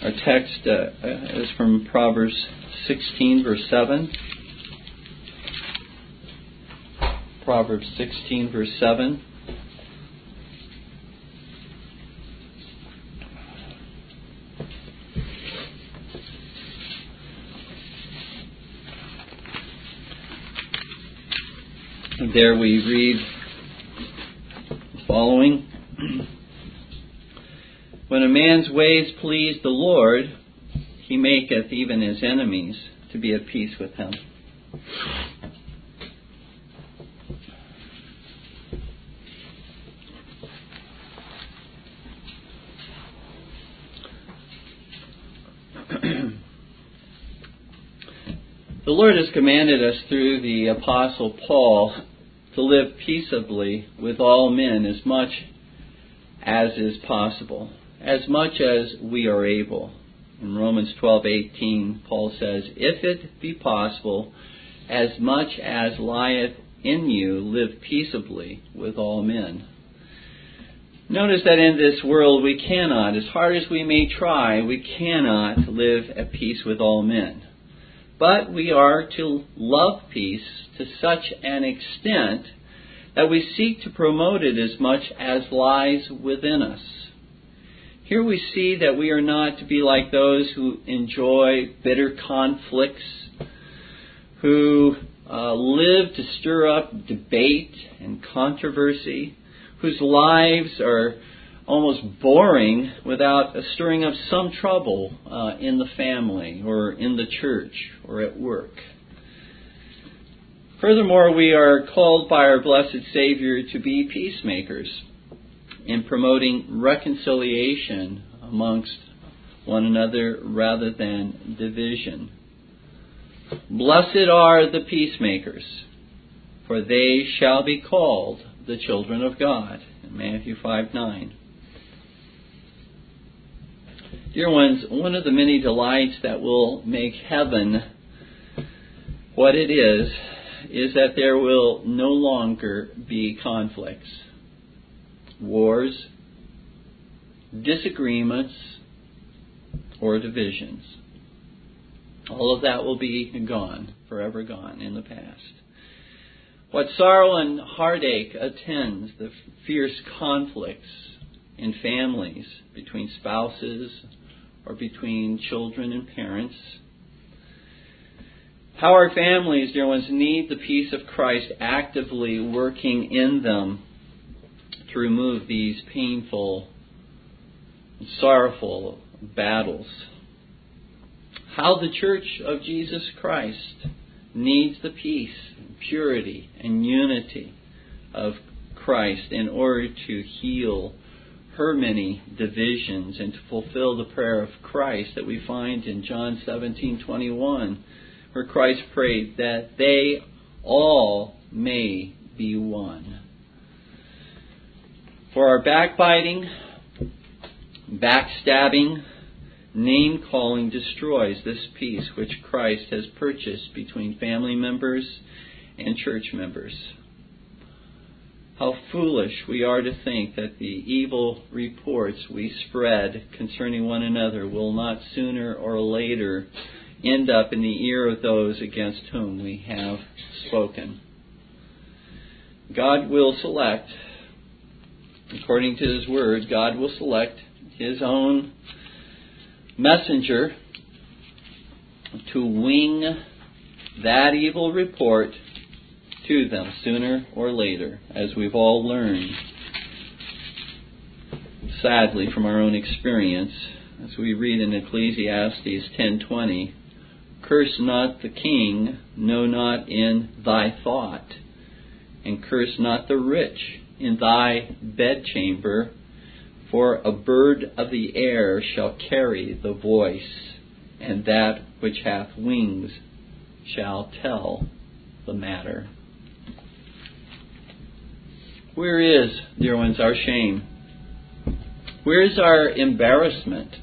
Our text uh, is from Proverbs 16, verse 7. Proverbs 16, verse 7. And there we read the following. When a man's ways please the Lord, he maketh even his enemies to be at peace with him. the Lord has commanded us through the Apostle Paul to live peaceably with all men as much as is possible as much as we are able. In Romans 12:18, Paul says, "If it be possible, as much as lieth in you, live peaceably with all men." Notice that in this world we cannot, as hard as we may try, we cannot live at peace with all men. But we are to love peace to such an extent that we seek to promote it as much as lies within us. Here we see that we are not to be like those who enjoy bitter conflicts, who uh, live to stir up debate and controversy, whose lives are almost boring without stirring up some trouble uh, in the family or in the church or at work. Furthermore, we are called by our blessed Savior to be peacemakers in promoting reconciliation amongst one another rather than division. Blessed are the peacemakers, for they shall be called the children of God. Matthew 5 9. Dear ones, one of the many delights that will make heaven what it is, is that there will no longer be conflicts wars, disagreements, or divisions. All of that will be gone, forever gone in the past. What sorrow and heartache attends the fierce conflicts in families between spouses or between children and parents. How our families, dear ones, need the peace of Christ actively working in them to remove these painful, sorrowful battles. How the Church of Jesus Christ needs the peace, purity, and unity of Christ in order to heal her many divisions and to fulfill the prayer of Christ that we find in John 17:21 where Christ prayed that they all may be one. For our backbiting, backstabbing, name calling destroys this peace which Christ has purchased between family members and church members. How foolish we are to think that the evil reports we spread concerning one another will not sooner or later end up in the ear of those against whom we have spoken. God will select according to His Word, God will select His own messenger to wing that evil report to them sooner or later, as we've all learned, sadly, from our own experience. As we read in Ecclesiastes 10:20, "Curse not the king, no not in thy thought, and curse not the rich in thy bedchamber, for a bird of the air shall carry the voice, and that which hath wings shall tell the matter. Where is, dear ones, our shame? Where is our embarrassment?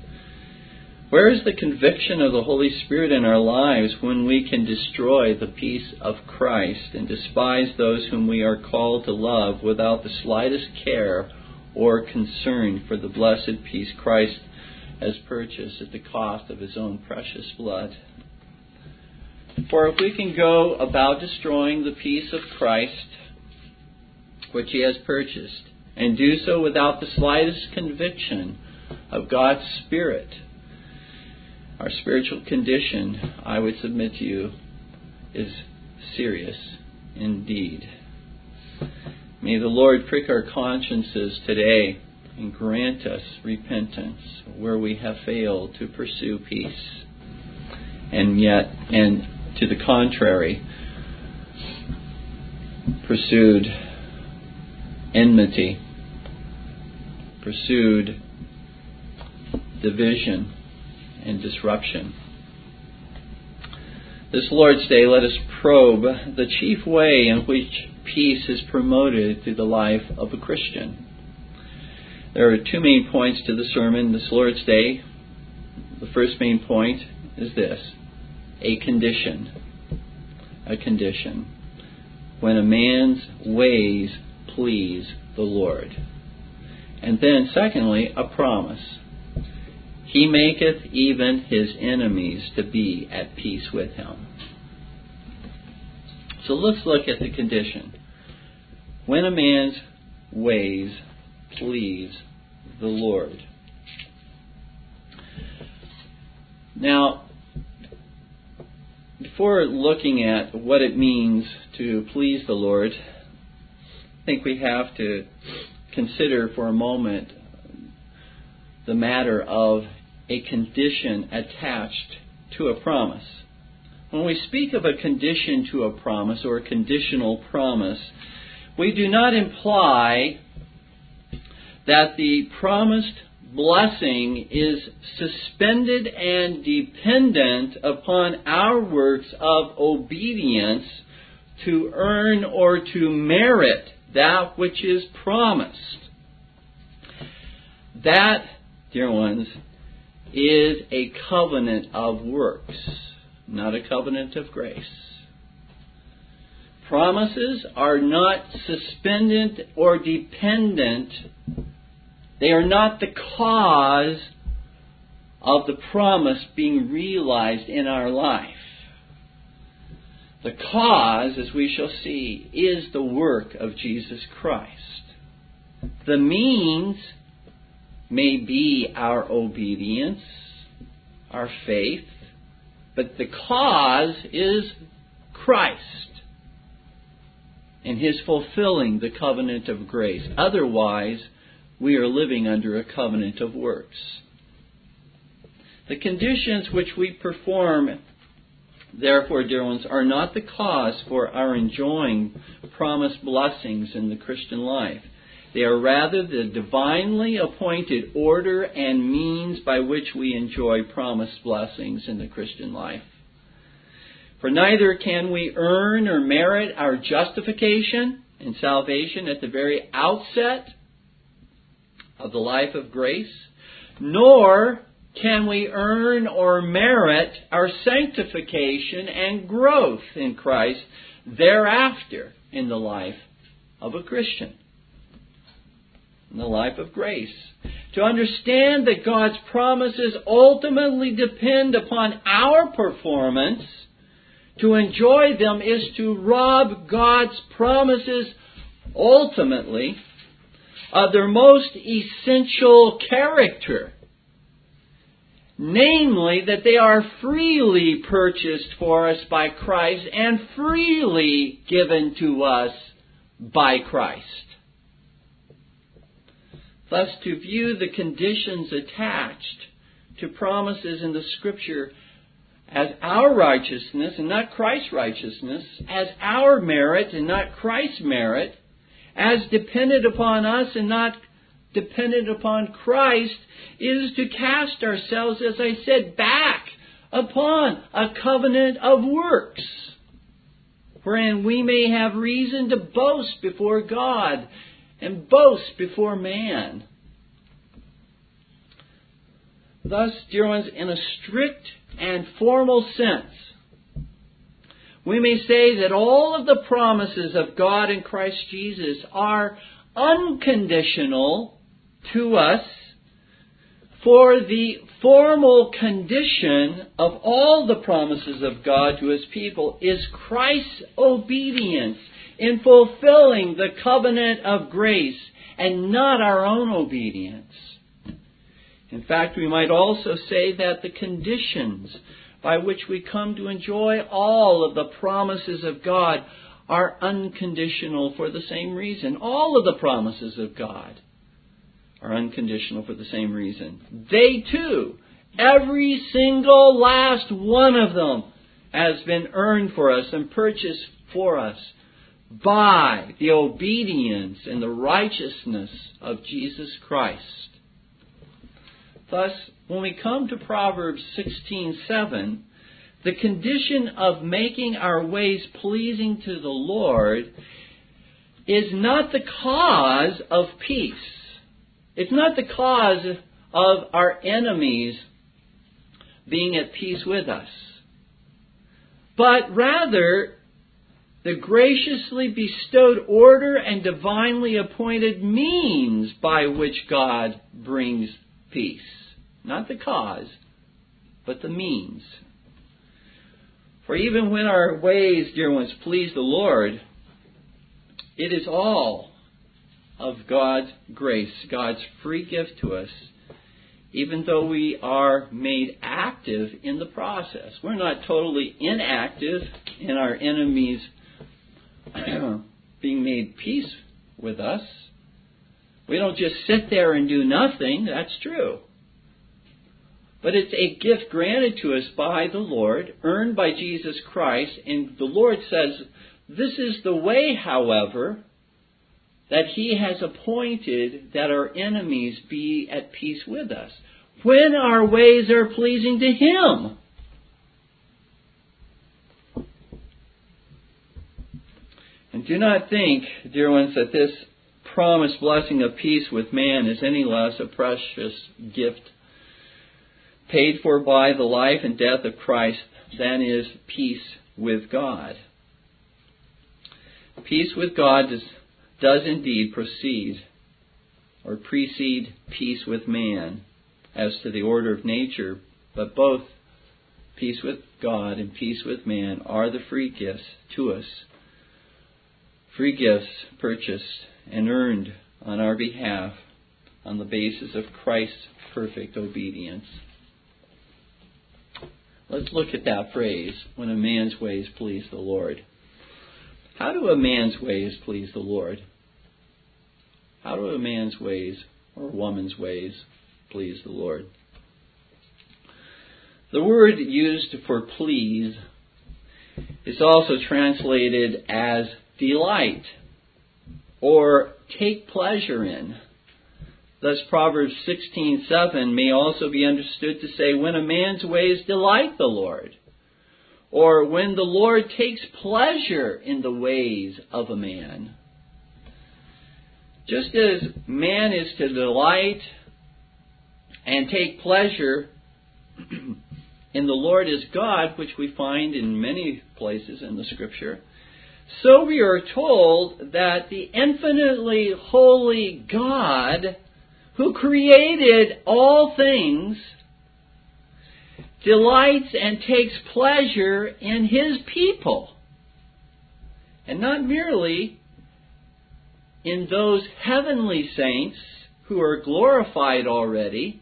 Where is the conviction of the Holy Spirit in our lives when we can destroy the peace of Christ and despise those whom we are called to love without the slightest care or concern for the blessed peace Christ has purchased at the cost of his own precious blood. For if we can go about destroying the peace of Christ, which he has purchased, and do so without the slightest conviction of God's Spirit, our spiritual condition, I would submit to you, is serious indeed. May the Lord prick our consciences today and grant us repentance where we have failed to pursue peace. And yet, and to the contrary, pursued enmity, pursued division and disruption. This Lord's Day, let us probe the chief way in which peace is promoted through the life of a Christian. There are two main points to the sermon this Lord's Day. The first main point is this a condition. A condition. When a man's ways please the Lord. And then, secondly, a promise. He maketh even his enemies to be at peace with him. So let's look at the condition. When a man's ways please the Lord. Now, before looking at what it means to please the Lord, I think we have to consider for a moment the matter of a condition attached to a promise. When we speak of a condition to a promise or a conditional promise, we do not imply that the promised blessing is suspended and dependent upon our works of obedience to earn or to merit that which is promised. That, dear ones, is a covenant of works, not a covenant of grace. Promises are not suspended or dependent. They are not the cause of the promise being realized in our life. The cause, as we shall see, is the work of Jesus Christ. The means may be our obedience, our faith, but the cause is Christ and His fulfilling the covenant of grace. Otherwise, we are living under a covenant of works. The conditions which we perform, therefore, dear ones, are not the cause for our enjoying promised blessings in the Christian life. They are rather the divinely appointed order and means by which we enjoy promised blessings in the Christian life. For neither can we earn or merit our justification and salvation at the very outset of the life of grace, nor can we earn or merit our sanctification and growth in Christ thereafter in the life of a Christian in the life of grace. To understand that God's promises ultimately depend upon our performance, to enjoy them is to rob God's promises ultimately of their most essential character. Namely, that they are freely purchased for us by Christ and freely given to us by Christ. Thus, to view the conditions attached to promises in the Scripture as our righteousness and not Christ's righteousness, as our merit and not Christ's merit, as dependent upon us and not dependent upon Christ, is to cast ourselves, as I said, back upon a covenant of works, wherein we may have reason to boast before God and boast before man. Thus, dear ones, in a strict and formal sense, we may say that all of the promises of God in Christ Jesus are unconditional to us For the formal condition of all the promises of God to his people is Christ's obedience in fulfilling the covenant of grace and not our own obedience. In fact, we might also say that the conditions by which we come to enjoy all of the promises of God are unconditional for the same reason. All of the promises of God are unconditional for the same reason. They too, every single last one of them, has been earned for us and purchased for us by the obedience and the righteousness of Jesus Christ. Thus, when we come to Proverbs 16:7, the condition of making our ways pleasing to the Lord is not the cause of peace. It's not the cause of our enemies being at peace with us. But rather, the graciously bestowed order and divinely appointed means by which God brings peace. Not the cause, but the means. For even when our ways, dear ones, please the Lord, it is all of God's grace, God's free gift to us, even though we are made active in the process. We're not totally inactive in our enemies being made peace with us. We don't just sit there and do nothing. That's true. But it's a gift granted to us by the Lord, earned by Jesus Christ, and the Lord says, This is the way, however, that He has appointed that our enemies be at peace with us. When our ways are pleasing to Him. And do not think, dear ones, that this promised blessing of peace with man is any less a precious gift paid for by the life and death of Christ than is peace with God. Peace with God does, does indeed proceed or precede peace with man as to the order of nature, but both peace with God and peace with man are the free gifts to us. Free gifts purchased and earned on our behalf on the basis of Christ's perfect obedience. Let's look at that phrase, when a man's ways please the Lord. How do a man's ways please the Lord? How do a man's ways or a woman's ways please the Lord? The word used for please is also translated as delight or take pleasure in. Thus, Proverbs 16:7 may also be understood to say, "When a man's ways delight the Lord," or "When the Lord takes pleasure in the ways of a man." Just as man is to delight and take pleasure in the Lord as God, which we find in many places in the Scripture, so we are told that the infinitely holy God who created all things, delights and takes pleasure in his people. And not merely in those heavenly saints who are glorified already,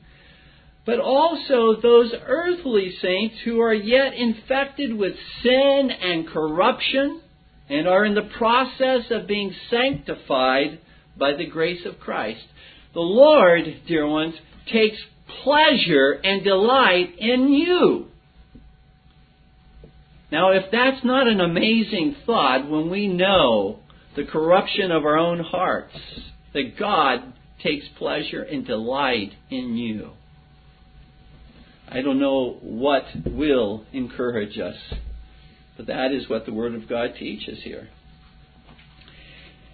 but also those earthly saints who are yet infected with sin and corruption and are in the process of being sanctified by the grace of Christ. The Lord, dear ones, takes pleasure and delight in you. Now, if that's not an amazing thought when we know the corruption of our own hearts, that God takes pleasure and delight in you, I don't know what will encourage us, but that is what the Word of God teaches here.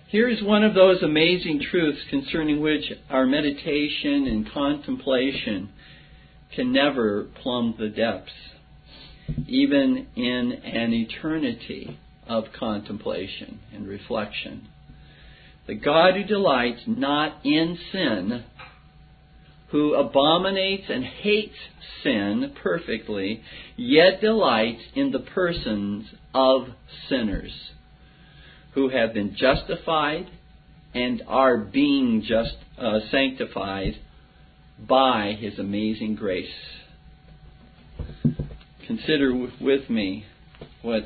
Here is one of those amazing truths concerning which our meditation and contemplation can never plumb the depths, even in an eternity of contemplation and reflection. The God who delights not in sin, who abominates and hates sin perfectly, yet delights in the persons of sinners who have been justified and are being just uh, sanctified by his amazing grace. Consider with me what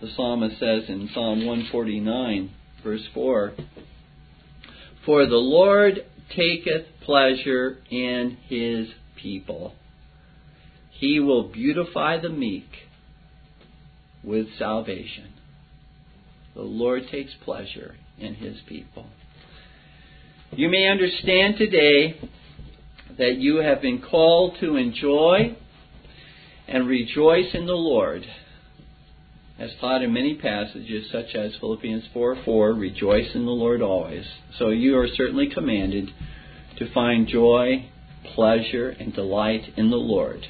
the psalmist says in Psalm 149, verse 4. For the Lord taketh pleasure in his people. He will beautify the meek with salvation. The Lord takes pleasure in his people. You may understand today that you have been called to enjoy and rejoice in the Lord, as taught in many passages, such as Philippians 4 4, rejoice in the Lord always. So you are certainly commanded to find joy, pleasure, and delight in the Lord.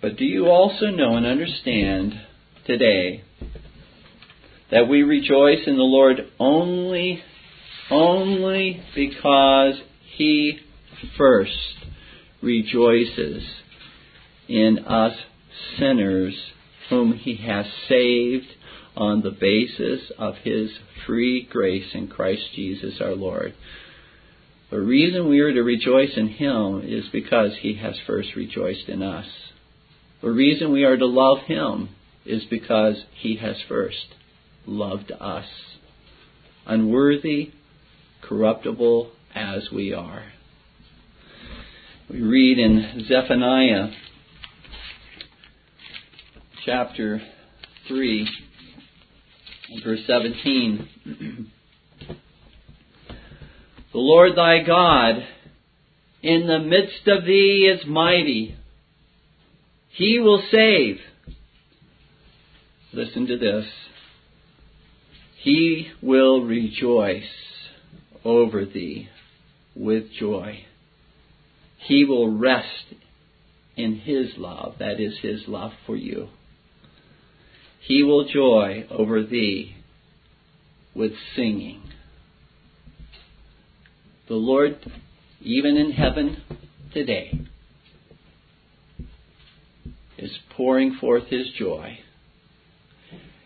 But do you also know and understand today that we rejoice in the Lord only only because he first rejoices in us sinners whom he has saved on the basis of his free grace in Christ Jesus our Lord. The reason we are to rejoice in him is because he has first rejoiced in us. The reason we are to love him is because he has first loved us. Unworthy, corruptible as we are. We read in Zephaniah chapter 3, verse 17. the Lord thy God in the midst of thee is mighty. He will save. Listen to this. He will rejoice over thee with joy. He will rest in His love, that is His love for you. He will joy over thee with singing. The Lord, even in heaven today, is pouring forth His joy.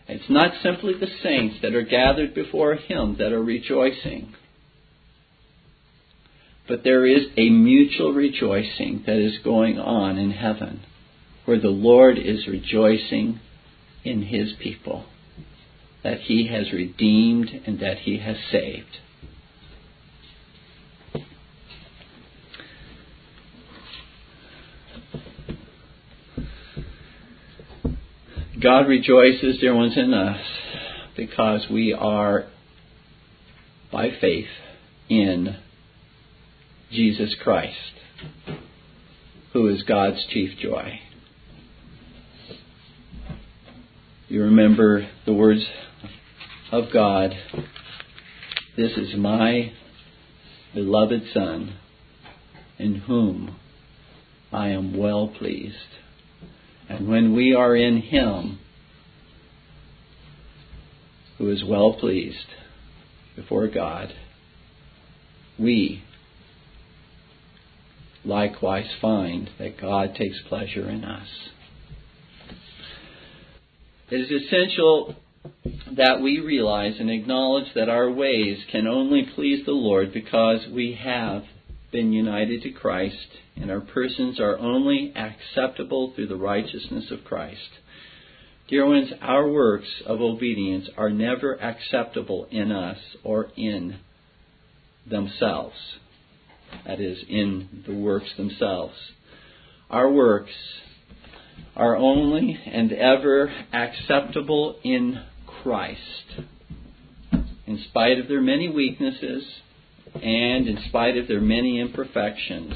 It's not simply the saints that are gathered before Him that are rejoicing. But there is a mutual rejoicing that is going on in heaven, where the Lord is rejoicing in His people, that He has redeemed and that He has saved. God rejoices, dear ones, in us because we are, by faith, in Jesus Christ, who is God's chief joy. You remember the words of God This is my beloved Son, in whom I am well pleased. And when we are in Him, who is well pleased before God, we likewise find that God takes pleasure in us. It is essential that we realize and acknowledge that our ways can only please the Lord because we have been united to Christ and our persons are only acceptable through the righteousness of Christ. Dear ones, our works of obedience are never acceptable in us or in themselves that is, in the works themselves. Our works are only and ever acceptable in Christ, in spite of their many weaknesses and in spite of their many imperfections.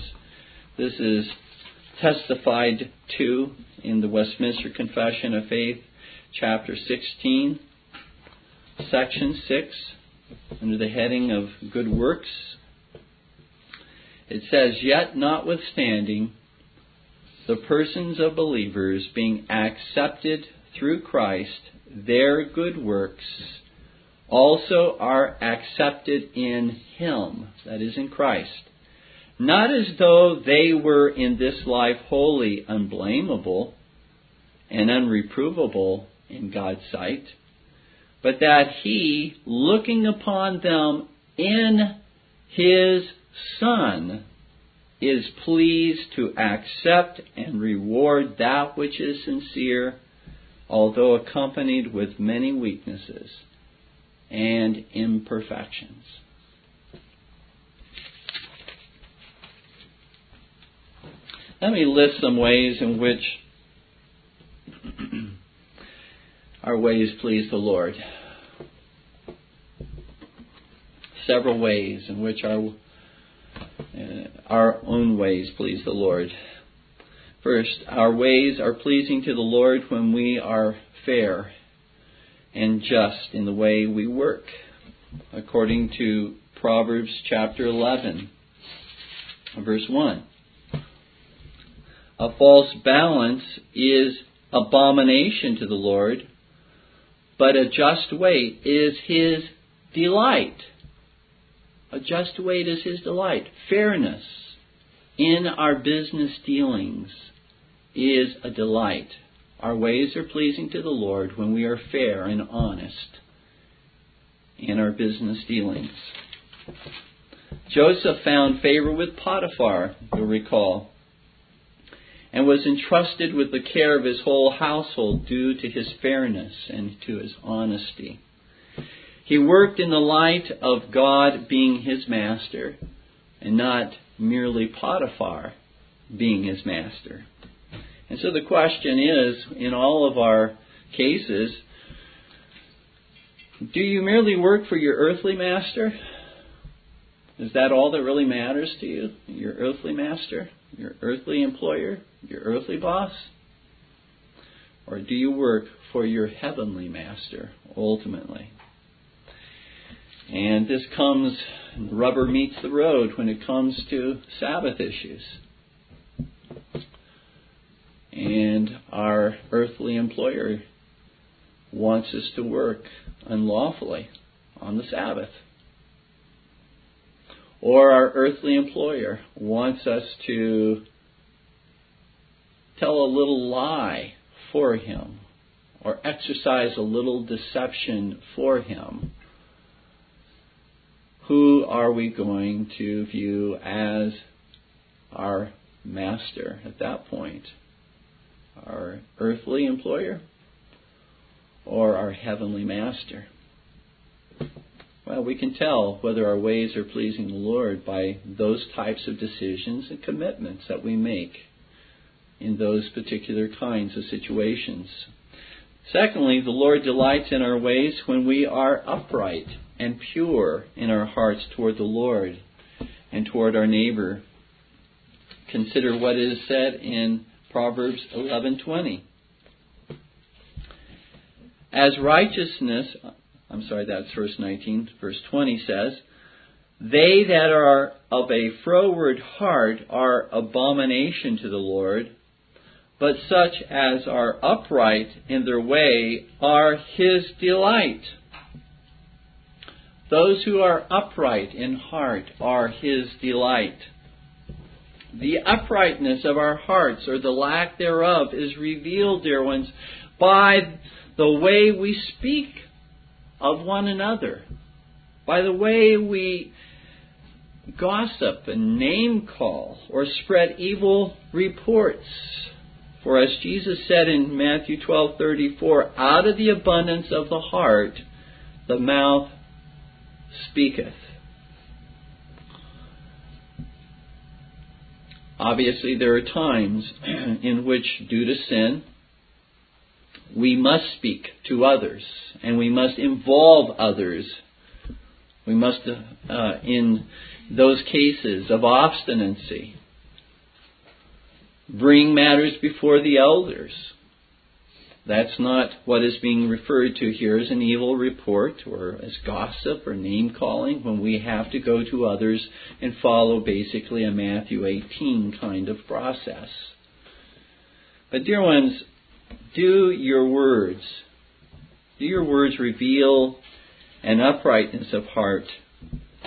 This is testified to in the Westminster Confession of Faith, chapter 16, section 6, under the heading of Good Works it says, Yet notwithstanding, the persons of believers being accepted through Christ, their good works also are accepted in Him, that is, in Christ, not as though they were in this life wholly unblameable and unreprovable in God's sight, but that he, looking upon them in his Son, is pleased to accept and reward that which is sincere, although accompanied with many weaknesses and imperfections. Let me list some ways in which our ways please the Lord. Several ways in which our our own ways please the Lord. First, our ways are pleasing to the Lord when we are fair and just in the way we work, according to Proverbs chapter 11, verse 1. A false balance is abomination to the Lord, but a just weight is his delight. A just weight is his delight. Fairness in our business dealings is a delight. Our ways are pleasing to the Lord when we are fair and honest in our business dealings. Joseph found favor with Potiphar, you'll recall and was entrusted with the care of his whole household due to his fairness and to his honesty. He worked in the light of God being his master and not merely Potiphar being his master. And so the question is in all of our cases, do you merely work for your earthly master? Is that all that really matters to you? Your earthly master? Your earthly employer? your earthly boss? Or do you work for your heavenly master ultimately? And this comes, rubber meets the road when it comes to Sabbath issues. And our earthly employer wants us to work unlawfully on the Sabbath. Or our earthly employer wants us to tell a little lie for him or exercise a little deception for him, who are we going to view as our master at that point? Our earthly employer or our heavenly master? Well, we can tell whether our ways are pleasing the Lord by those types of decisions and commitments that we make in those particular kinds of situations. Secondly, the Lord delights in our ways when we are upright and pure in our hearts toward the Lord and toward our neighbor. Consider what is said in Proverbs 11:20. As righteousness, I'm sorry, that's verse 19, verse 20 says, they that are of a froward heart are abomination to the Lord, but such as are upright in their way are his delight. Those who are upright in heart are his delight. The uprightness of our hearts, or the lack thereof, is revealed, dear ones, by the way we speak of one another, by the way we gossip and name call or spread evil reports for as Jesus said in Matthew 12:34, out of the abundance of the heart the mouth speaketh. Obviously, there are times in which, due to sin, we must speak to others and we must involve others. We must, uh, in those cases of obstinacy, bring matters before the elders. That's not what is being referred to here as an evil report or as gossip or name calling when we have to go to others and follow basically a Matthew 18 kind of process. But, dear ones, do your words, do your words reveal an uprightness of heart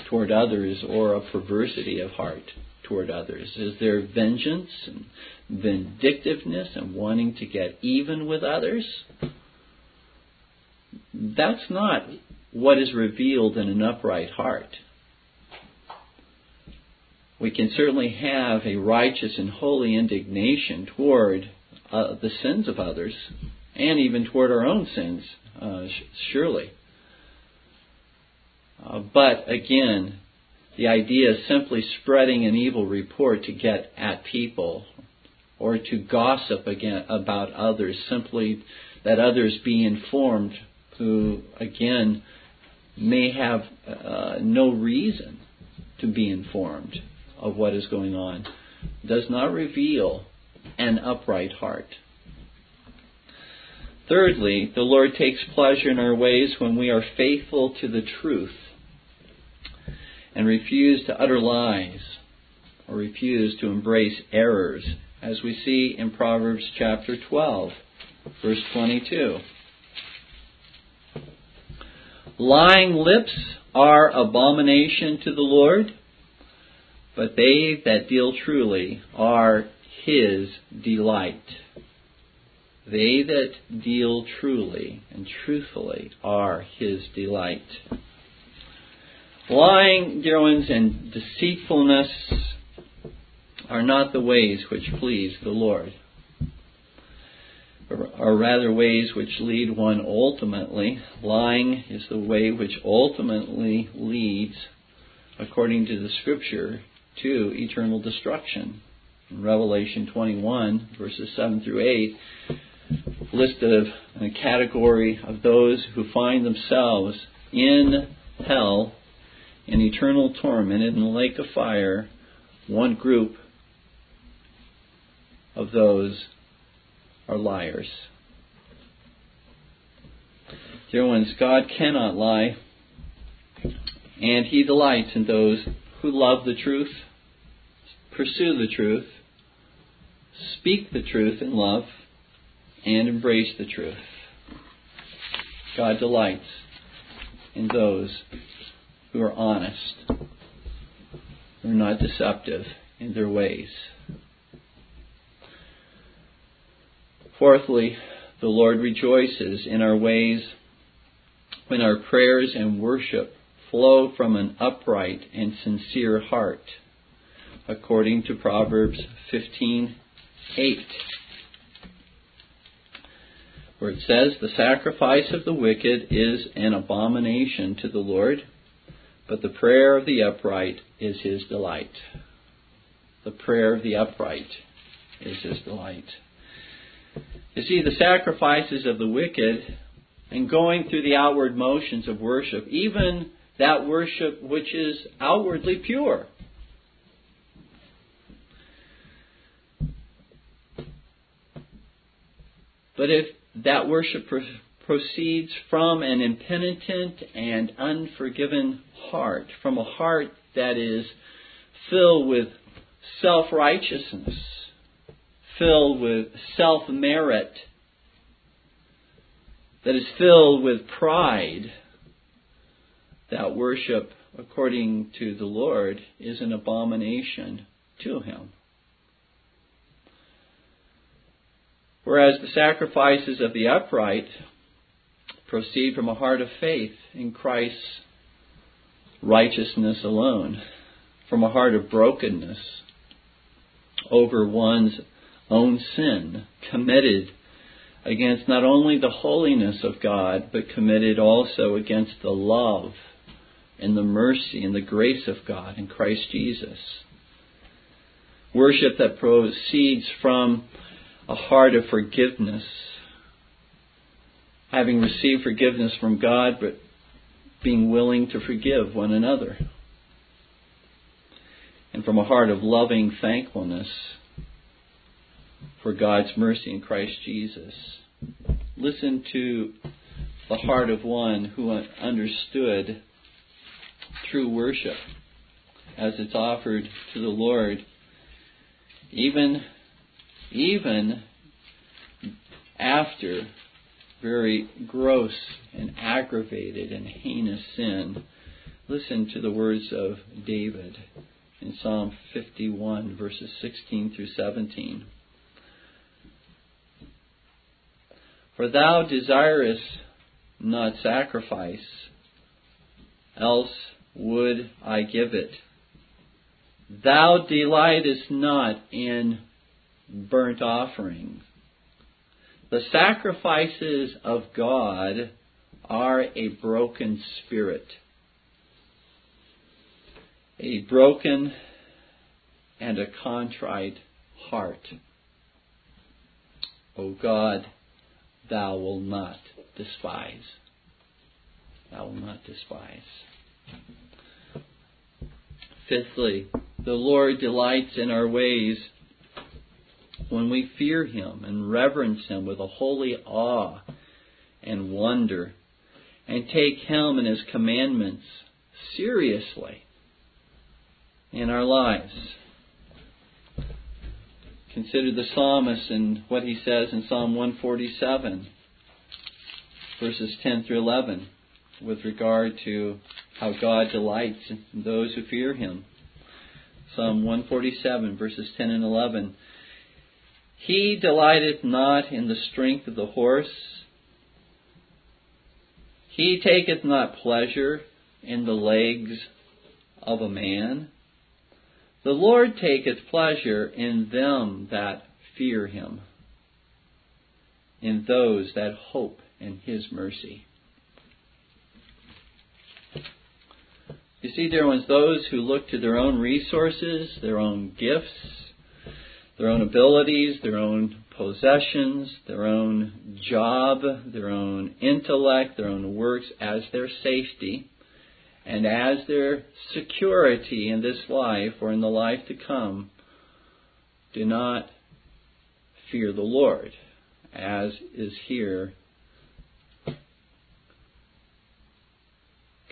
toward others or a perversity of heart toward others? Is there vengeance and vindictiveness and wanting to get even with others? That's not what is revealed in an upright heart. We can certainly have a righteous and holy indignation toward uh, the sins of others and even toward our own sins, uh, surely. Uh, but again, the idea is simply spreading an evil report to get at people or to gossip again about others, simply that others be informed who, again, may have uh, no reason to be informed of what is going on, does not reveal an upright heart. Thirdly, the Lord takes pleasure in our ways when we are faithful to the truth and refuse to utter lies or refuse to embrace errors, as we see in Proverbs chapter 12, verse 22. Lying lips are abomination to the Lord, but they that deal truly are his delight. They that deal truly and truthfully are his delight. Lying, dear ones, and deceitfulness are not the ways which please the Lord, or rather ways which lead one ultimately. Lying is the way which ultimately leads, according to the Scripture, to eternal destruction. In Revelation 21, verses 7 through 8, list of a category of those who find themselves in hell in eternal torment in the lake of fire, one group of those are liars. Dear ones, God cannot lie, and He delights in those who love the truth, pursue the truth, speak the truth in love, and embrace the truth. God delights in those who are honest, who are not deceptive in their ways. Fourthly, the Lord rejoices in our ways when our prayers and worship flow from an upright and sincere heart, according to Proverbs 15:8 where it says, The sacrifice of the wicked is an abomination to the Lord, but the prayer of the upright is his delight. The prayer of the upright is his delight. You see, the sacrifices of the wicked and going through the outward motions of worship, even that worship which is outwardly pure. But if that worship proceeds from an impenitent and unforgiven heart, from a heart that is filled with self righteousness, filled with self merit, that is filled with pride. That worship, according to the Lord, is an abomination to Him. Whereas the sacrifices of the upright proceed from a heart of faith in Christ's righteousness alone, from a heart of brokenness over one's own sin, committed against not only the holiness of God, but committed also against the love and the mercy and the grace of God in Christ Jesus. Worship that proceeds from a heart of forgiveness, having received forgiveness from God, but being willing to forgive one another. And from a heart of loving thankfulness for God's mercy in Christ Jesus. Listen to the heart of one who understood true worship as it's offered to the Lord, even even after very gross and aggravated and heinous sin, listen to the words of David in Psalm 51, verses 16 through 17. For thou desirest not sacrifice, else would I give it. Thou delightest not in burnt offerings. The sacrifices of God are a broken spirit, a broken and a contrite heart. O God, thou wilt not despise. Thou wilt not despise. Fifthly, the Lord delights in our ways when we fear Him and reverence Him with a holy awe and wonder, and take Him and His commandments seriously in our lives. Consider the psalmist and what he says in Psalm 147, verses 10 through 11, with regard to how God delights in those who fear Him. Psalm 147, verses 10 and 11. He delighteth not in the strength of the horse. He taketh not pleasure in the legs of a man. The Lord taketh pleasure in them that fear him, in those that hope in his mercy. You see, dear ones, those who look to their own resources, their own gifts, their own abilities, their own possessions, their own job, their own intellect, their own works as their safety and as their security in this life or in the life to come, do not fear the Lord, as is here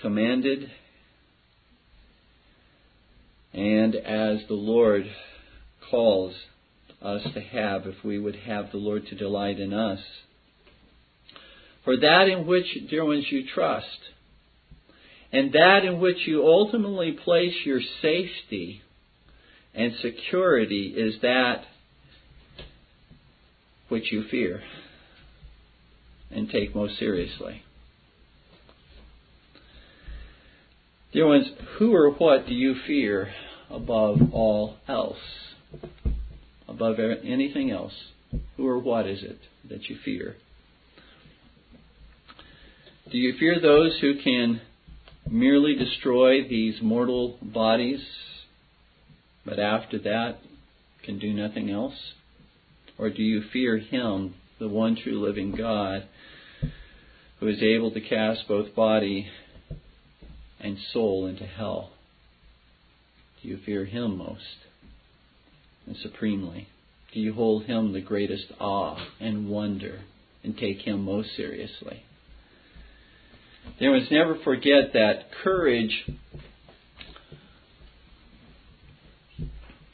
commanded. And as the Lord calls us to have if we would have the Lord to delight in us. For that in which, dear ones, you trust, and that in which you ultimately place your safety and security is that which you fear and take most seriously. Dear ones, who or what do you fear above all else? Above anything else, who or what is it that you fear? Do you fear those who can merely destroy these mortal bodies, but after that can do nothing else? Or do you fear Him, the one true living God, who is able to cast both body and soul into hell? Do you fear Him most? And supremely? Do you hold him the greatest awe and wonder and take him most seriously? There must never forget that courage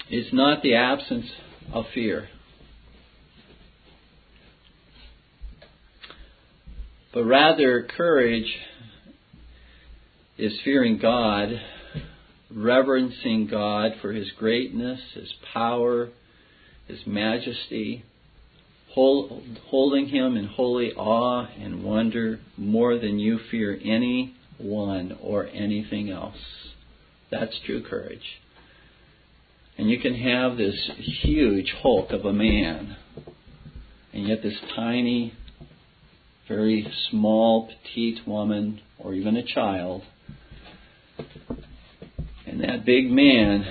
is not the absence of fear. But rather, courage is fearing God reverencing God for His greatness, His power, His majesty, hold, holding Him in holy awe and wonder more than you fear any one or anything else. That's true courage. And you can have this huge hulk of a man, and yet this tiny, very small, petite woman, or even a child, and that big man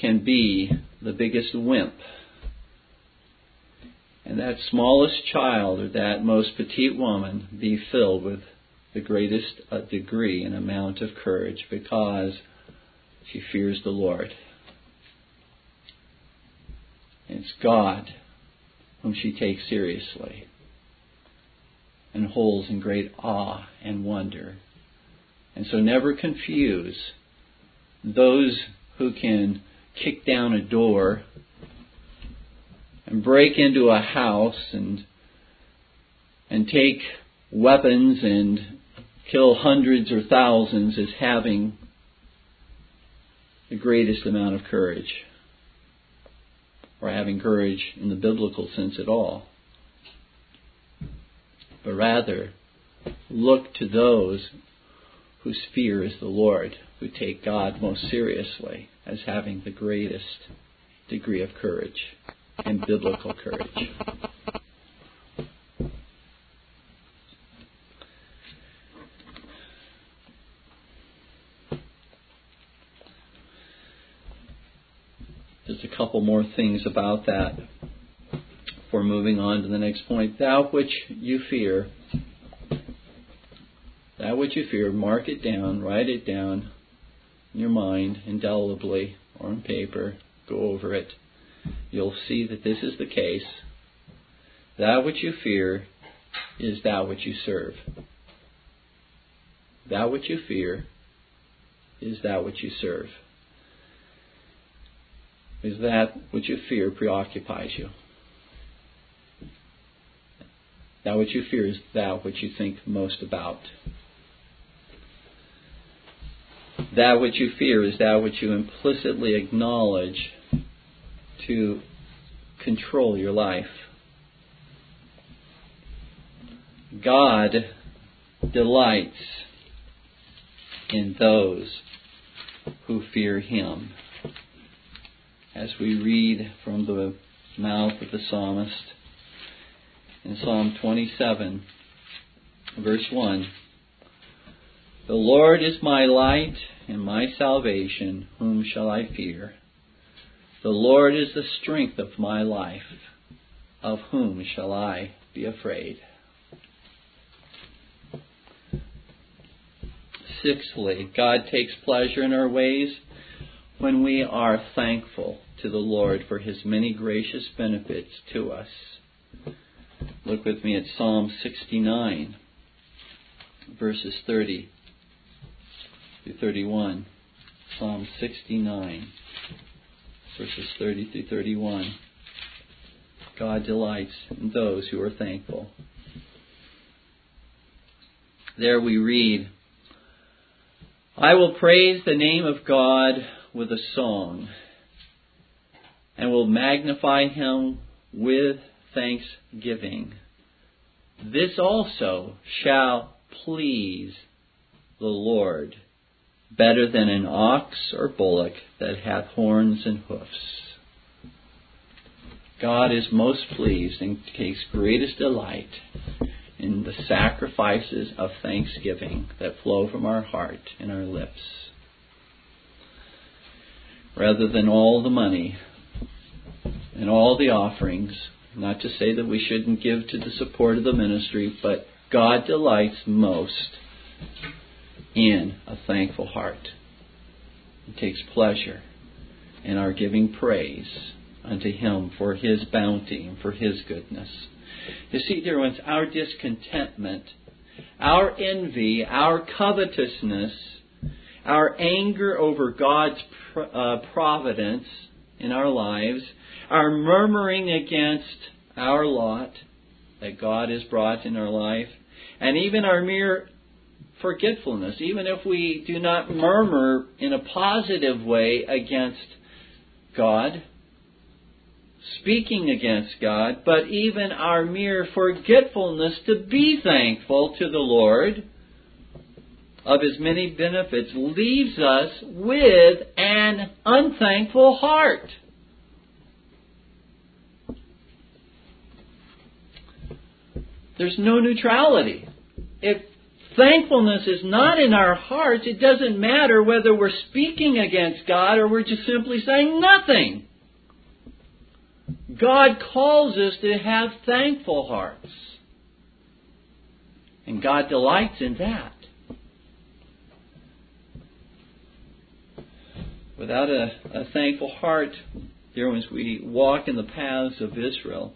can be the biggest wimp. And that smallest child or that most petite woman be filled with the greatest uh, degree and amount of courage because she fears the Lord. It's God whom she takes seriously and holds in great awe and wonder. And so never confuse those who can kick down a door and break into a house and and take weapons and kill hundreds or thousands as having the greatest amount of courage, or having courage in the biblical sense at all, but rather look to those whose fear is the Lord, who take God most seriously as having the greatest degree of courage and biblical courage. Just a couple more things about that before moving on to the next point. Thou which you fear, which you fear, mark it down, write it down in your mind indelibly or on paper, go over it. You'll see that this is the case. That which you fear is that which you serve. That which you fear is that which you serve. Is that which you fear preoccupies you. That which you fear is that which you think most about. That which you fear is that which you implicitly acknowledge to control your life. God delights in those who fear Him. As we read from the mouth of the psalmist in Psalm 27, verse 1 The Lord is my light and my salvation, whom shall I fear? The Lord is the strength of my life. Of whom shall I be afraid? Sixthly, God takes pleasure in our ways when we are thankful to the Lord for his many gracious benefits to us. Look with me at Psalm 69, verses 30 through 31. Psalm 69, verses 30 through 31. God delights in those who are thankful. There we read, I will praise the name of God with a song, and will magnify him with thanksgiving. This also shall please the Lord better than an ox or bullock that hath horns and hoofs. God is most pleased and takes greatest delight in the sacrifices of thanksgiving that flow from our heart and our lips. Rather than all the money and all the offerings, not to say that we shouldn't give to the support of the ministry, but God delights most in a thankful heart. He takes pleasure in our giving praise unto Him for His bounty and for His goodness. You see, dear ones, our discontentment, our envy, our covetousness, our anger over God's uh, providence in our lives, our murmuring against our lot that God has brought in our life, and even our mere forgetfulness, even if we do not murmur in a positive way against God, speaking against God, but even our mere forgetfulness to be thankful to the Lord of His many benefits leaves us with an unthankful heart. There's no neutrality. If thankfulness is not in our hearts, it doesn't matter whether we're speaking against God or we're just simply saying nothing. God calls us to have thankful hearts. And God delights in that. Without a, a thankful heart, dear ones, we walk in the paths of Israel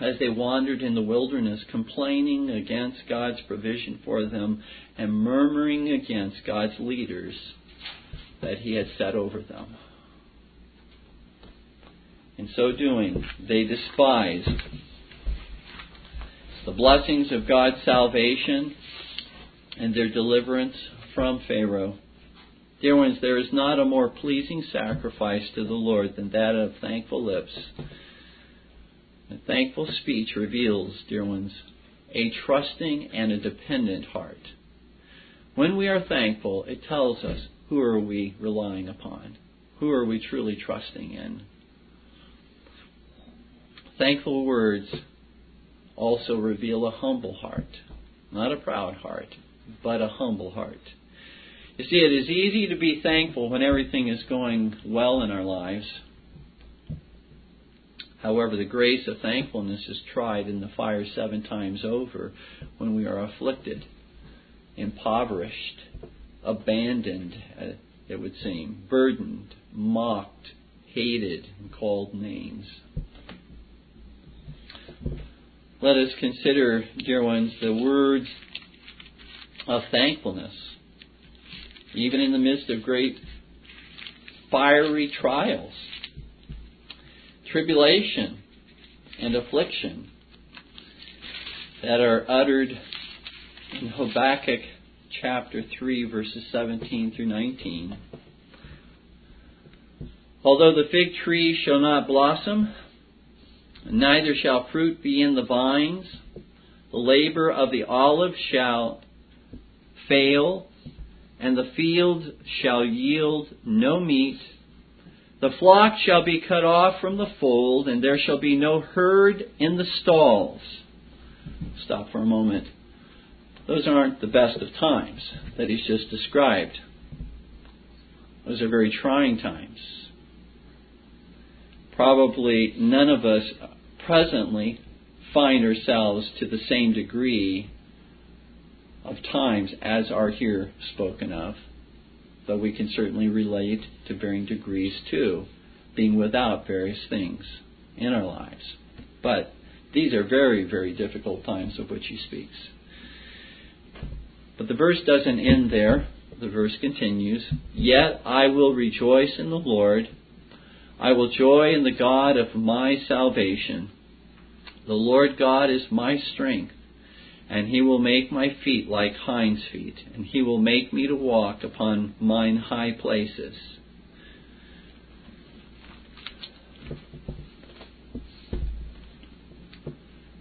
as they wandered in the wilderness, complaining against God's provision for them and murmuring against God's leaders that He had set over them. In so doing, they despised the blessings of God's salvation and their deliverance from Pharaoh. Dear ones, there is not a more pleasing sacrifice to the Lord than that of thankful lips. A thankful speech reveals, dear ones, a trusting and a dependent heart. When we are thankful, it tells us who are we relying upon? Who are we truly trusting in? Thankful words also reveal a humble heart. Not a proud heart, but a humble heart. You see, it is easy to be thankful when everything is going well in our lives. However, the grace of thankfulness is tried in the fire seven times over when we are afflicted, impoverished, abandoned, uh, it would seem, burdened, mocked, hated, and called names. Let us consider, dear ones, the words of thankfulness, even in the midst of great fiery trials, tribulation, and affliction that are uttered in Habakkuk chapter 3, verses 17 through 19. Although the fig tree shall not blossom, neither shall fruit be in the vines, the labor of the olive shall fail, and the field shall yield no meat. The flock shall be cut off from the fold, and there shall be no herd in the stalls. Stop for a moment. Those aren't the best of times that he's just described. Those are very trying times. Probably none of us presently find ourselves to the same degree of times as are here spoken of, though we can certainly relate to varying degrees to being without various things in our lives. But these are very, very difficult times of which he speaks. But the verse doesn't end there. The verse continues, Yet I will rejoice in the Lord. I will joy in the God of my salvation. The Lord God is my strength, and he will make my feet like hinds' feet, and he will make me to walk upon mine high places.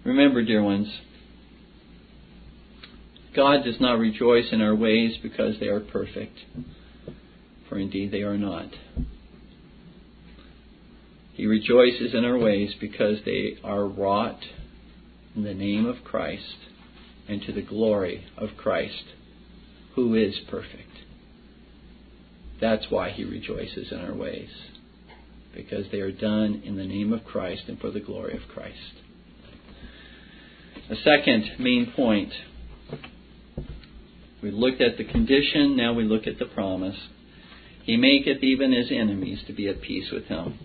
Remember, dear ones, God does not rejoice in our ways because they are perfect, for indeed they are not. He rejoices in our ways because they are wrought in the name of Christ and to the glory of Christ, who is perfect. That's why he rejoices in our ways, because they are done in the name of Christ and for the glory of Christ. A second main point. We looked at the condition, now we look at the promise. He maketh even his enemies to be at peace with him.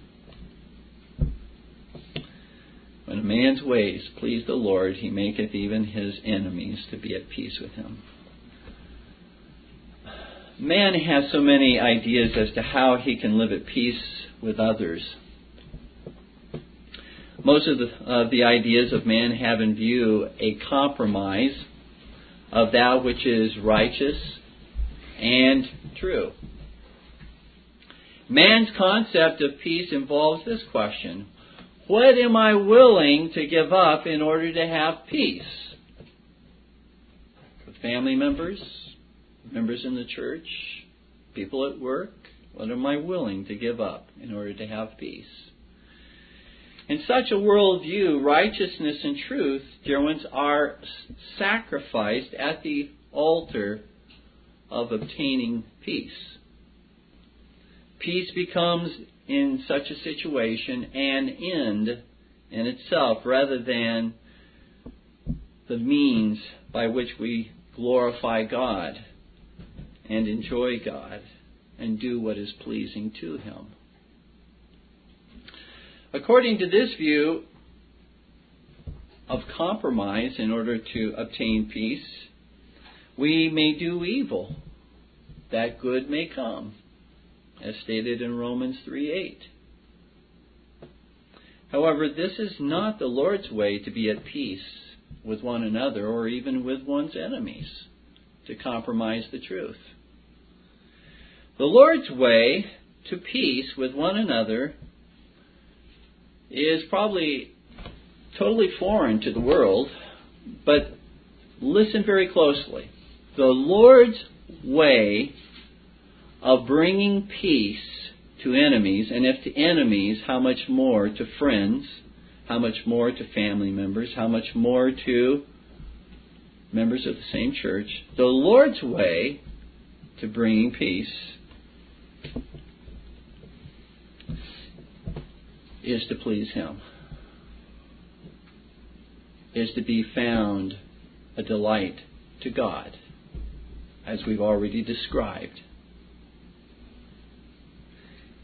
When a man's ways please the Lord, he maketh even his enemies to be at peace with him. Man has so many ideas as to how he can live at peace with others. Most of the, the ideas of man have in view a compromise of that which is righteous and true. Man's concept of peace involves this question what am I willing to give up in order to have peace? With family members, members in the church, people at work, what am I willing to give up in order to have peace? In such a worldview, righteousness and truth, dear ones, are sacrificed at the altar of obtaining peace. Peace becomes in such a situation an end in itself rather than the means by which we glorify God and enjoy God and do what is pleasing to Him. According to this view of compromise in order to obtain peace, we may do evil that good may come as stated in Romans 3:8. However, this is not the Lord's way to be at peace with one another or even with one's enemies, to compromise the truth. The Lord's way to peace with one another is probably totally foreign to the world, but listen very closely. The Lord's way of bringing peace to enemies, and if to enemies, how much more to friends, how much more to family members, how much more to members of the same church. The Lord's way to bringing peace is to please Him, is to be found a delight to God, as we've already described,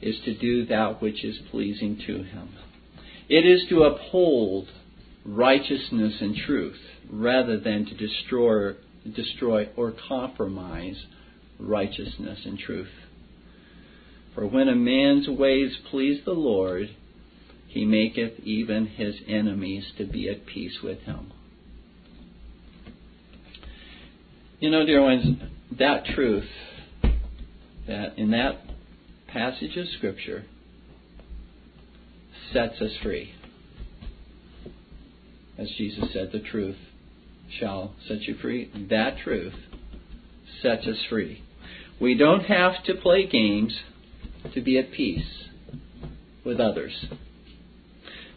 is to do that which is pleasing to Him. It is to uphold righteousness and truth rather than to destroy, destroy or compromise righteousness and truth. For when a man's ways please the Lord, he maketh even his enemies to be at peace with him. You know, dear ones, that truth, that in that passage of Scripture, sets us free. As Jesus said, the truth shall set you free. That truth sets us free. We don't have to play games to be at peace with others.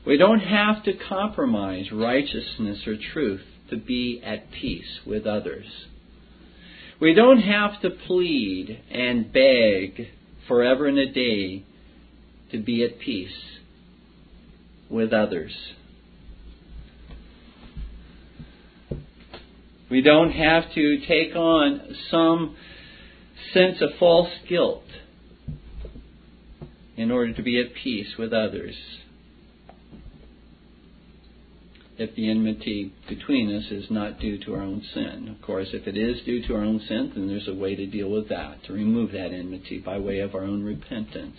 We don't have to compromise righteousness or truth to be at peace with others. We don't have to plead and beg forever and a day to be at peace with others. We don't have to take on some sense of false guilt in order to be at peace with others. If the enmity between us is not due to our own sin. Of course, if it is due to our own sin, then there's a way to deal with that, to remove that enmity by way of our own repentance,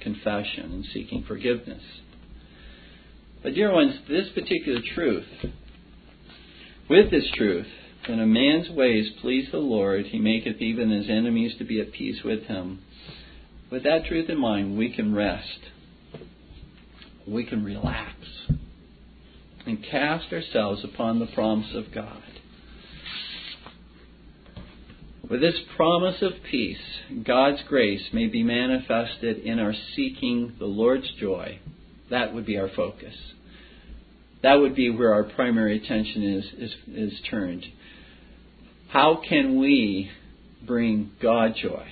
confession, and seeking forgiveness. But, dear ones, this particular truth, with this truth, when a man's ways please the Lord, he maketh even his enemies to be at peace with him. With that truth in mind, we can rest. We can relax and cast ourselves upon the promise of God. With this promise of peace, God's grace may be manifested in our seeking the Lord's joy. That would be our focus. That would be where our primary attention is, is, is turned. How can we bring God joy?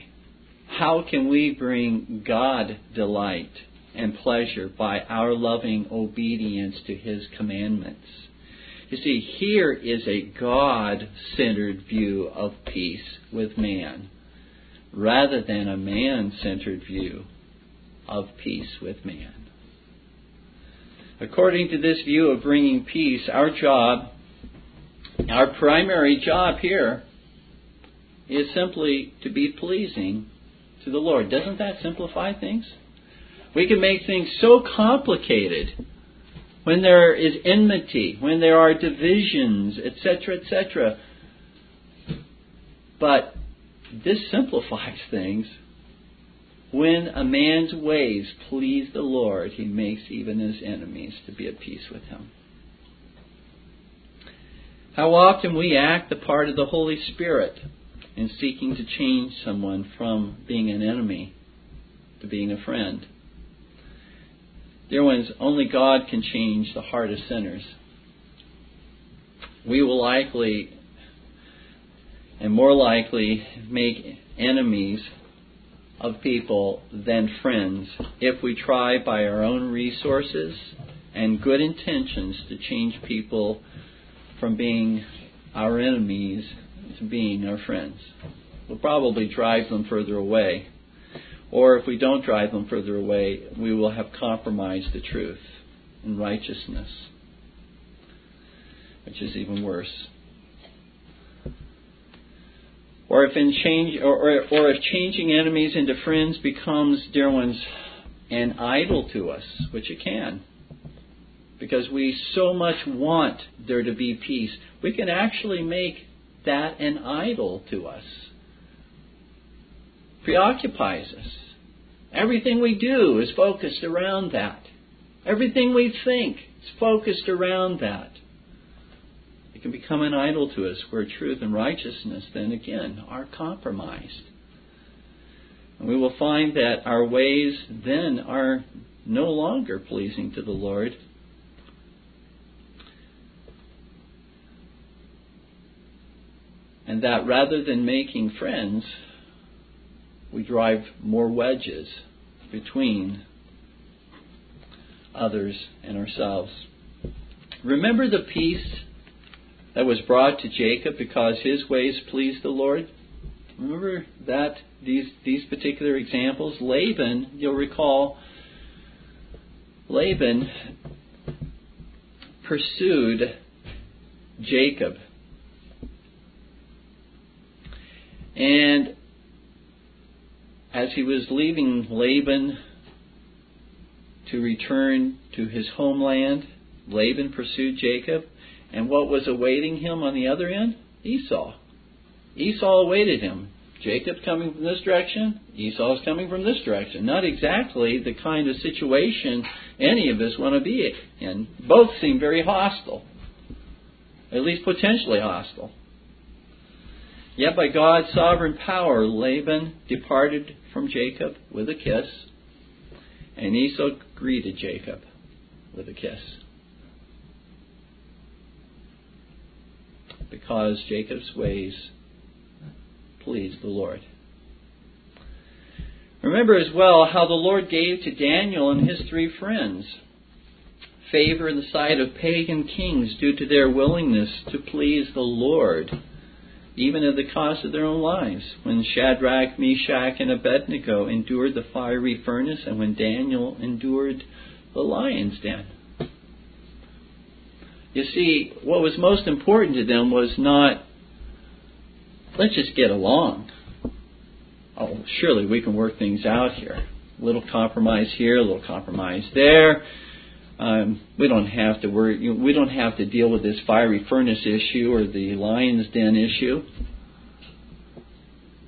How can we bring God delight and pleasure by our loving obedience to His commandments? You see, here is a God centered view of peace with man rather than a man centered view of peace with man. According to this view of bringing peace, our job, our primary job here, is simply to be pleasing to the Lord. Doesn't that simplify things? We can make things so complicated when there is enmity, when there are divisions, etc., etc. But this simplifies things when a man's ways please the Lord, he makes even his enemies to be at peace with him. How often we act the part of the Holy Spirit in seeking to change someone from being an enemy to being a friend. Dear ones, only God can change the heart of sinners. We will likely and more likely make enemies of people than friends if we try by our own resources and good intentions to change people from being our enemies to being our friends. We'll probably drive them further away. Or if we don't drive them further away, we will have compromised the truth and righteousness, which is even worse. Or if in change, or, or, or if changing enemies into friends becomes, dear ones, an idol to us, which it can, because we so much want there to be peace, we can actually make that an idol to us. Preoccupies us. Everything we do is focused around that. Everything we think is focused around that. It can become an idol to us where truth and righteousness then again are compromised. And we will find that our ways then are no longer pleasing to the Lord. And that rather than making friends, we drive more wedges between others and ourselves. Remember the peace that was brought to Jacob because his ways pleased the Lord? Remember that these these particular examples? Laban, you'll recall Laban pursued Jacob. And as he was leaving Laban to return to his homeland, Laban pursued Jacob. And what was awaiting him on the other end? Esau. Esau awaited him. Jacob's coming from this direction, Esau's coming from this direction. Not exactly the kind of situation any of us want to be in. Both seem very hostile, at least potentially hostile. Yet by God's sovereign power, Laban departed from Jacob with a kiss, and Esau greeted Jacob with a kiss. Because Jacob's ways pleased the Lord. Remember as well how the Lord gave to Daniel and his three friends favor in the sight of pagan kings due to their willingness to please the Lord even at the cost of their own lives. When Shadrach, Meshach, and Abednego endured the fiery furnace, and when Daniel endured the lion's den. You see, what was most important to them was not, let's just get along. Oh, surely we can work things out here. A little compromise here, a little compromise there. Um, we don't have to worry. You know, we don't have to deal with this fiery furnace issue or the lion's den issue.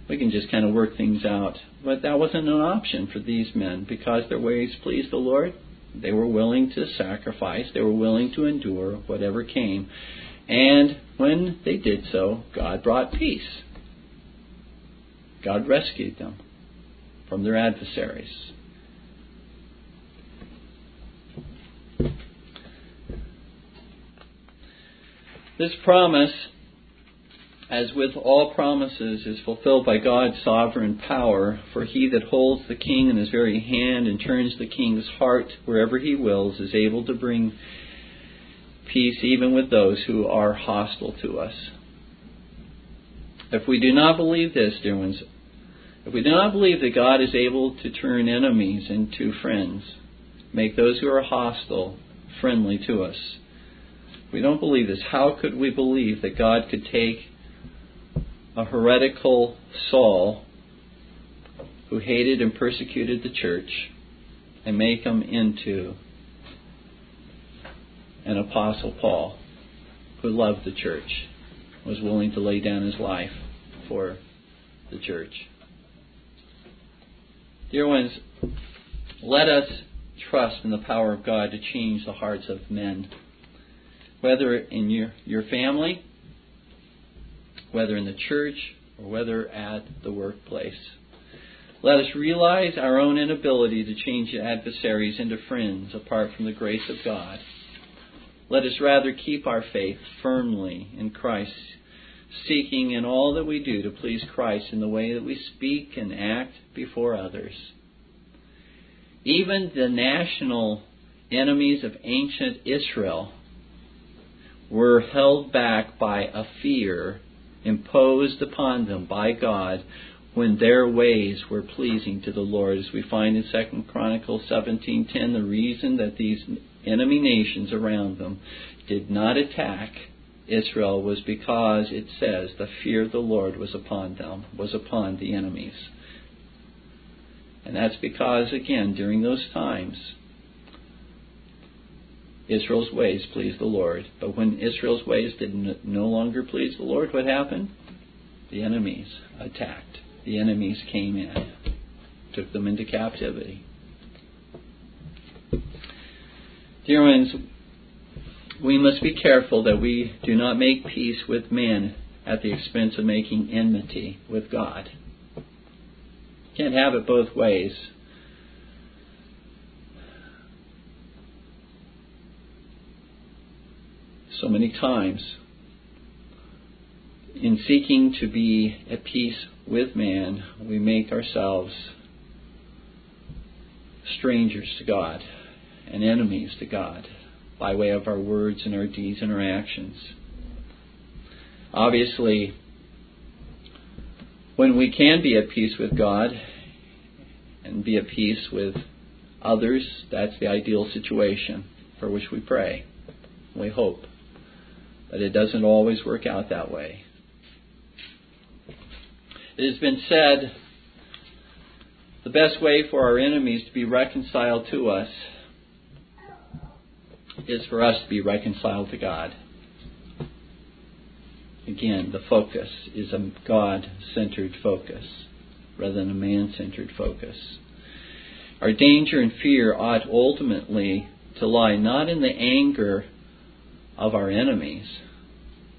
We can just kind of work things out. But that wasn't an option for these men because their ways pleased the Lord. They were willing to sacrifice. They were willing to endure whatever came. And when they did so, God brought peace. God rescued them from their adversaries. This promise, as with all promises, is fulfilled by God's sovereign power, for he that holds the king in his very hand and turns the king's heart wherever he wills is able to bring peace even with those who are hostile to us. If we do not believe this, dear ones, if we do not believe that God is able to turn enemies into friends, make those who are hostile friendly to us, we don't believe this, how could we believe that God could take a heretical Saul who hated and persecuted the church and make him into an apostle Paul who loved the church, was willing to lay down his life for the church. Dear ones, let us trust in the power of God to change the hearts of men whether in your, your family, whether in the church, or whether at the workplace. Let us realize our own inability to change adversaries into friends apart from the grace of God. Let us rather keep our faith firmly in Christ, seeking in all that we do to please Christ in the way that we speak and act before others. Even the national enemies of ancient Israel were held back by a fear imposed upon them by God when their ways were pleasing to the Lord. As we find in 2 Chronicles 17:10, the reason that these enemy nations around them did not attack Israel was because it says the fear of the Lord was upon them, was upon the enemies. And that's because, again, during those times, Israel's ways pleased the Lord. But when Israel's ways did no longer please the Lord, what happened? The enemies attacked the enemies came in, took them into captivity. Dear ones, we must be careful that we do not make peace with men at the expense of making enmity with God. Can't have it both ways. So many times, in seeking to be at peace with man, we make ourselves strangers to God and enemies to God by way of our words and our deeds and our actions. Obviously, when we can be at peace with God and be at peace with others, that's the ideal situation for which we pray. We hope. But it doesn't always work out that way. It has been said the best way for our enemies to be reconciled to us is for us to be reconciled to God. Again, the focus is a God centered focus rather than a man centered focus. Our danger and fear ought ultimately to lie not in the anger of our enemies,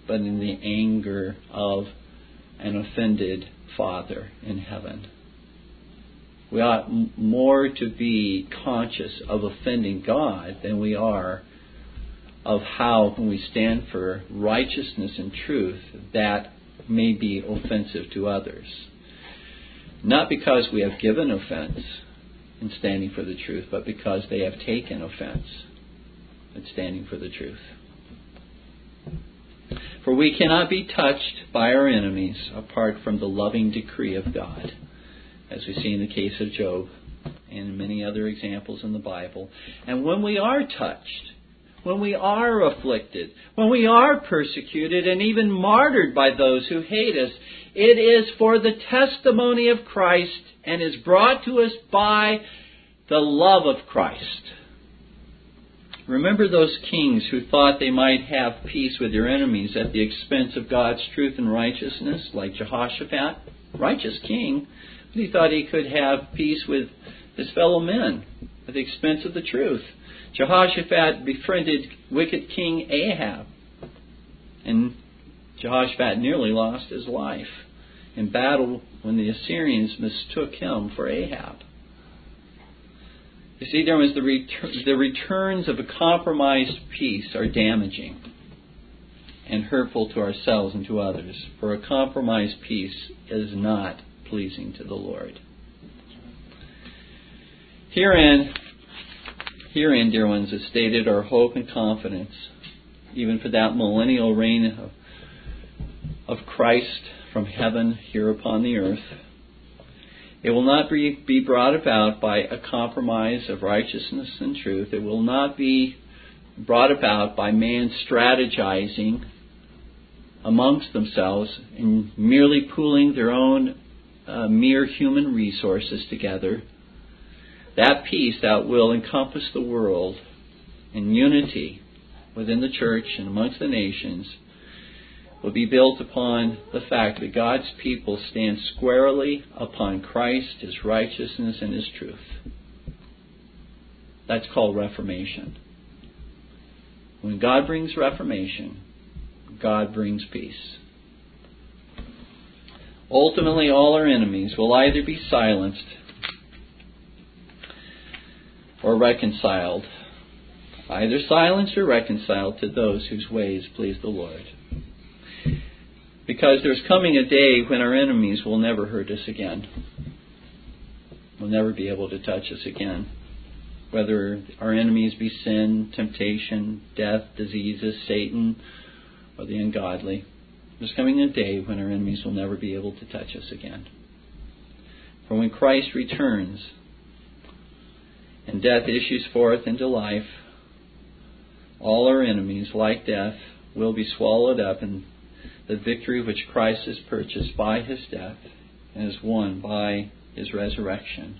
but in the anger of an offended Father in heaven. We ought more to be conscious of offending God than we are of how, when we stand for righteousness and truth, that may be offensive to others. Not because we have given offense in standing for the truth, but because they have taken offense in standing for the truth. For we cannot be touched by our enemies apart from the loving decree of God, as we see in the case of Job and many other examples in the Bible. And when we are touched, when we are afflicted, when we are persecuted and even martyred by those who hate us. It is for the testimony of Christ and is brought to us by the love of Christ. Remember those kings who thought they might have peace with their enemies at the expense of God's truth and righteousness, like Jehoshaphat, righteous king, but he thought he could have peace with his fellow men at the expense of the truth. Jehoshaphat befriended wicked King Ahab, and Jehoshaphat nearly lost his life in battle when the Assyrians mistook him for Ahab. You see, there was the, retur- the returns of a compromised peace are damaging and hurtful to ourselves and to others. For a compromised peace is not pleasing to the Lord. Herein, Herein, dear ones, is stated our hope and confidence, even for that millennial reign of, of Christ from heaven here upon the earth. It will not be, be brought about by a compromise of righteousness and truth. It will not be brought about by man strategizing amongst themselves and merely pooling their own uh, mere human resources together that peace that will encompass the world in unity within the church and amongst the nations will be built upon the fact that God's people stand squarely upon Christ, His righteousness, and His truth. That's called reformation. When God brings reformation, God brings peace. Ultimately, all our enemies will either be silenced or reconciled, either silenced or reconciled to those whose ways please the Lord. Because there's coming a day when our enemies will never hurt us again, will never be able to touch us again. Whether our enemies be sin, temptation, death, diseases, Satan, or the ungodly. There's coming a day when our enemies will never be able to touch us again. For when Christ returns, and death issues forth into life, all our enemies, like death, will be swallowed up in the victory which Christ has purchased by his death and has won by his resurrection.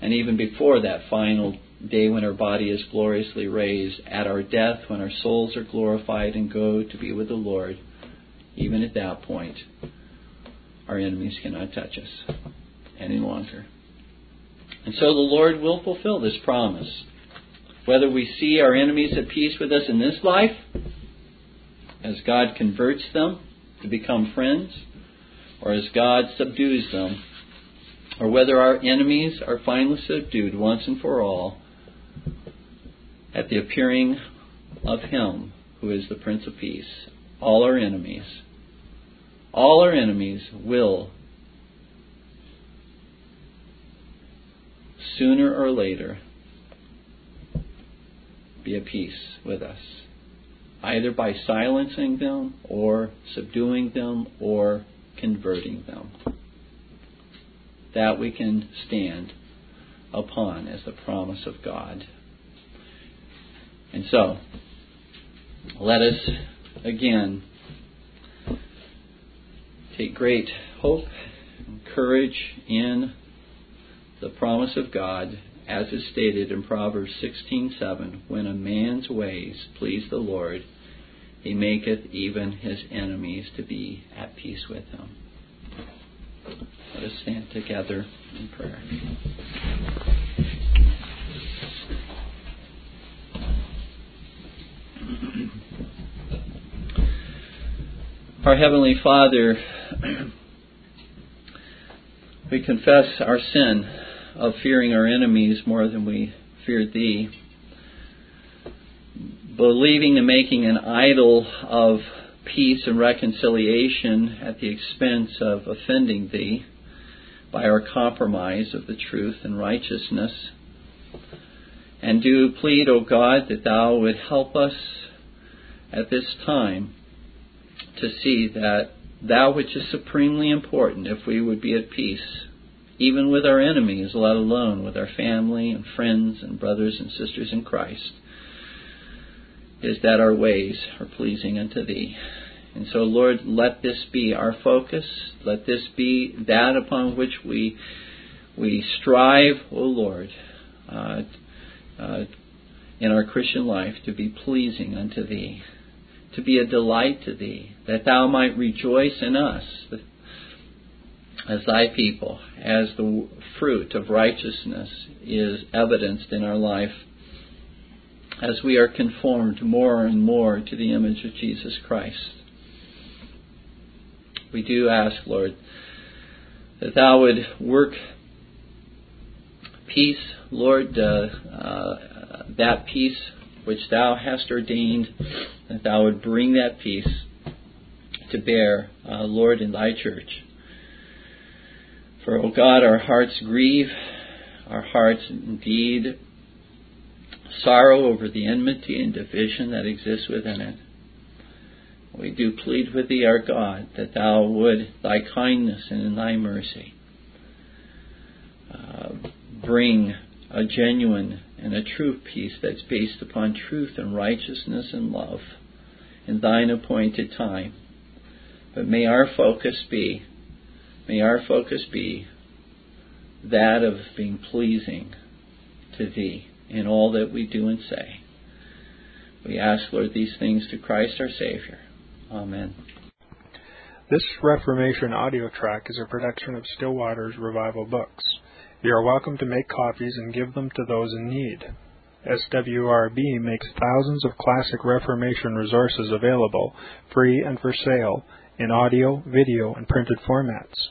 And even before that final day when our body is gloriously raised, at our death, when our souls are glorified and go to be with the Lord, even at that point, our enemies cannot touch us any longer. And so the Lord will fulfill this promise. Whether we see our enemies at peace with us in this life, as God converts them to become friends, or as God subdues them, or whether our enemies are finally subdued once and for all at the appearing of Him who is the Prince of Peace. All our enemies, all our enemies will sooner or later be at peace with us, either by silencing them or subduing them or converting them. That we can stand upon as the promise of God. And so, let us again take great hope and courage in the promise of God as is stated in Proverbs 16:7 when a man's ways please the Lord he maketh even his enemies to be at peace with him. Let us stand together in prayer. Our Heavenly Father, we confess our sin of fearing our enemies more than we feared Thee, believing and making an idol of peace and reconciliation at the expense of offending Thee by our compromise of the truth and righteousness. And do plead, O God, that Thou would help us at this time to see that that which is supremely important if we would be at peace, even with our enemies, let alone with our family and friends and brothers and sisters in Christ, is that our ways are pleasing unto Thee. And so, Lord, let this be our focus. Let this be that upon which we we strive, O Lord, uh, uh, in our Christian life to be pleasing unto Thee to be a delight to thee, that thou might rejoice in us as thy people, as the fruit of righteousness is evidenced in our life, as we are conformed more and more to the image of Jesus Christ. We do ask, Lord, that thou would work peace, Lord, uh, uh, that peace which thou hast ordained, that thou would bring that peace to bear, uh, Lord, in thy church. For, O oh God, our hearts grieve, our hearts indeed sorrow over the enmity and division that exists within it. We do plead with thee, our God, that thou would, thy kindness and in thy mercy, uh, bring a genuine and a true peace that's based upon truth and righteousness and love in thine appointed time. But may our focus be, may our focus be that of being pleasing to thee in all that we do and say. We ask, Lord, these things to Christ our Savior. Amen. This Reformation audio track is a production of Still Waters Revival Books. You are welcome to make copies and give them to those in need. SWRB makes thousands of classic Reformation resources available, free and for sale, in audio, video, and printed formats.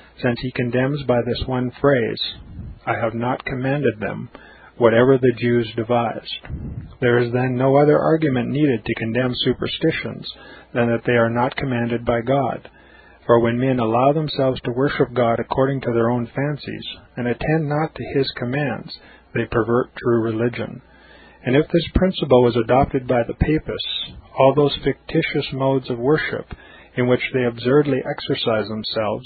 since he condemns by this one phrase, I have not commanded them, whatever the Jews devised. There is then no other argument needed to condemn superstitions than that they are not commanded by God. For when men allow themselves to worship God according to their own fancies, and attend not to his commands, they pervert true religion. And if this principle was adopted by the papists, all those fictitious modes of worship in which they absurdly exercise themselves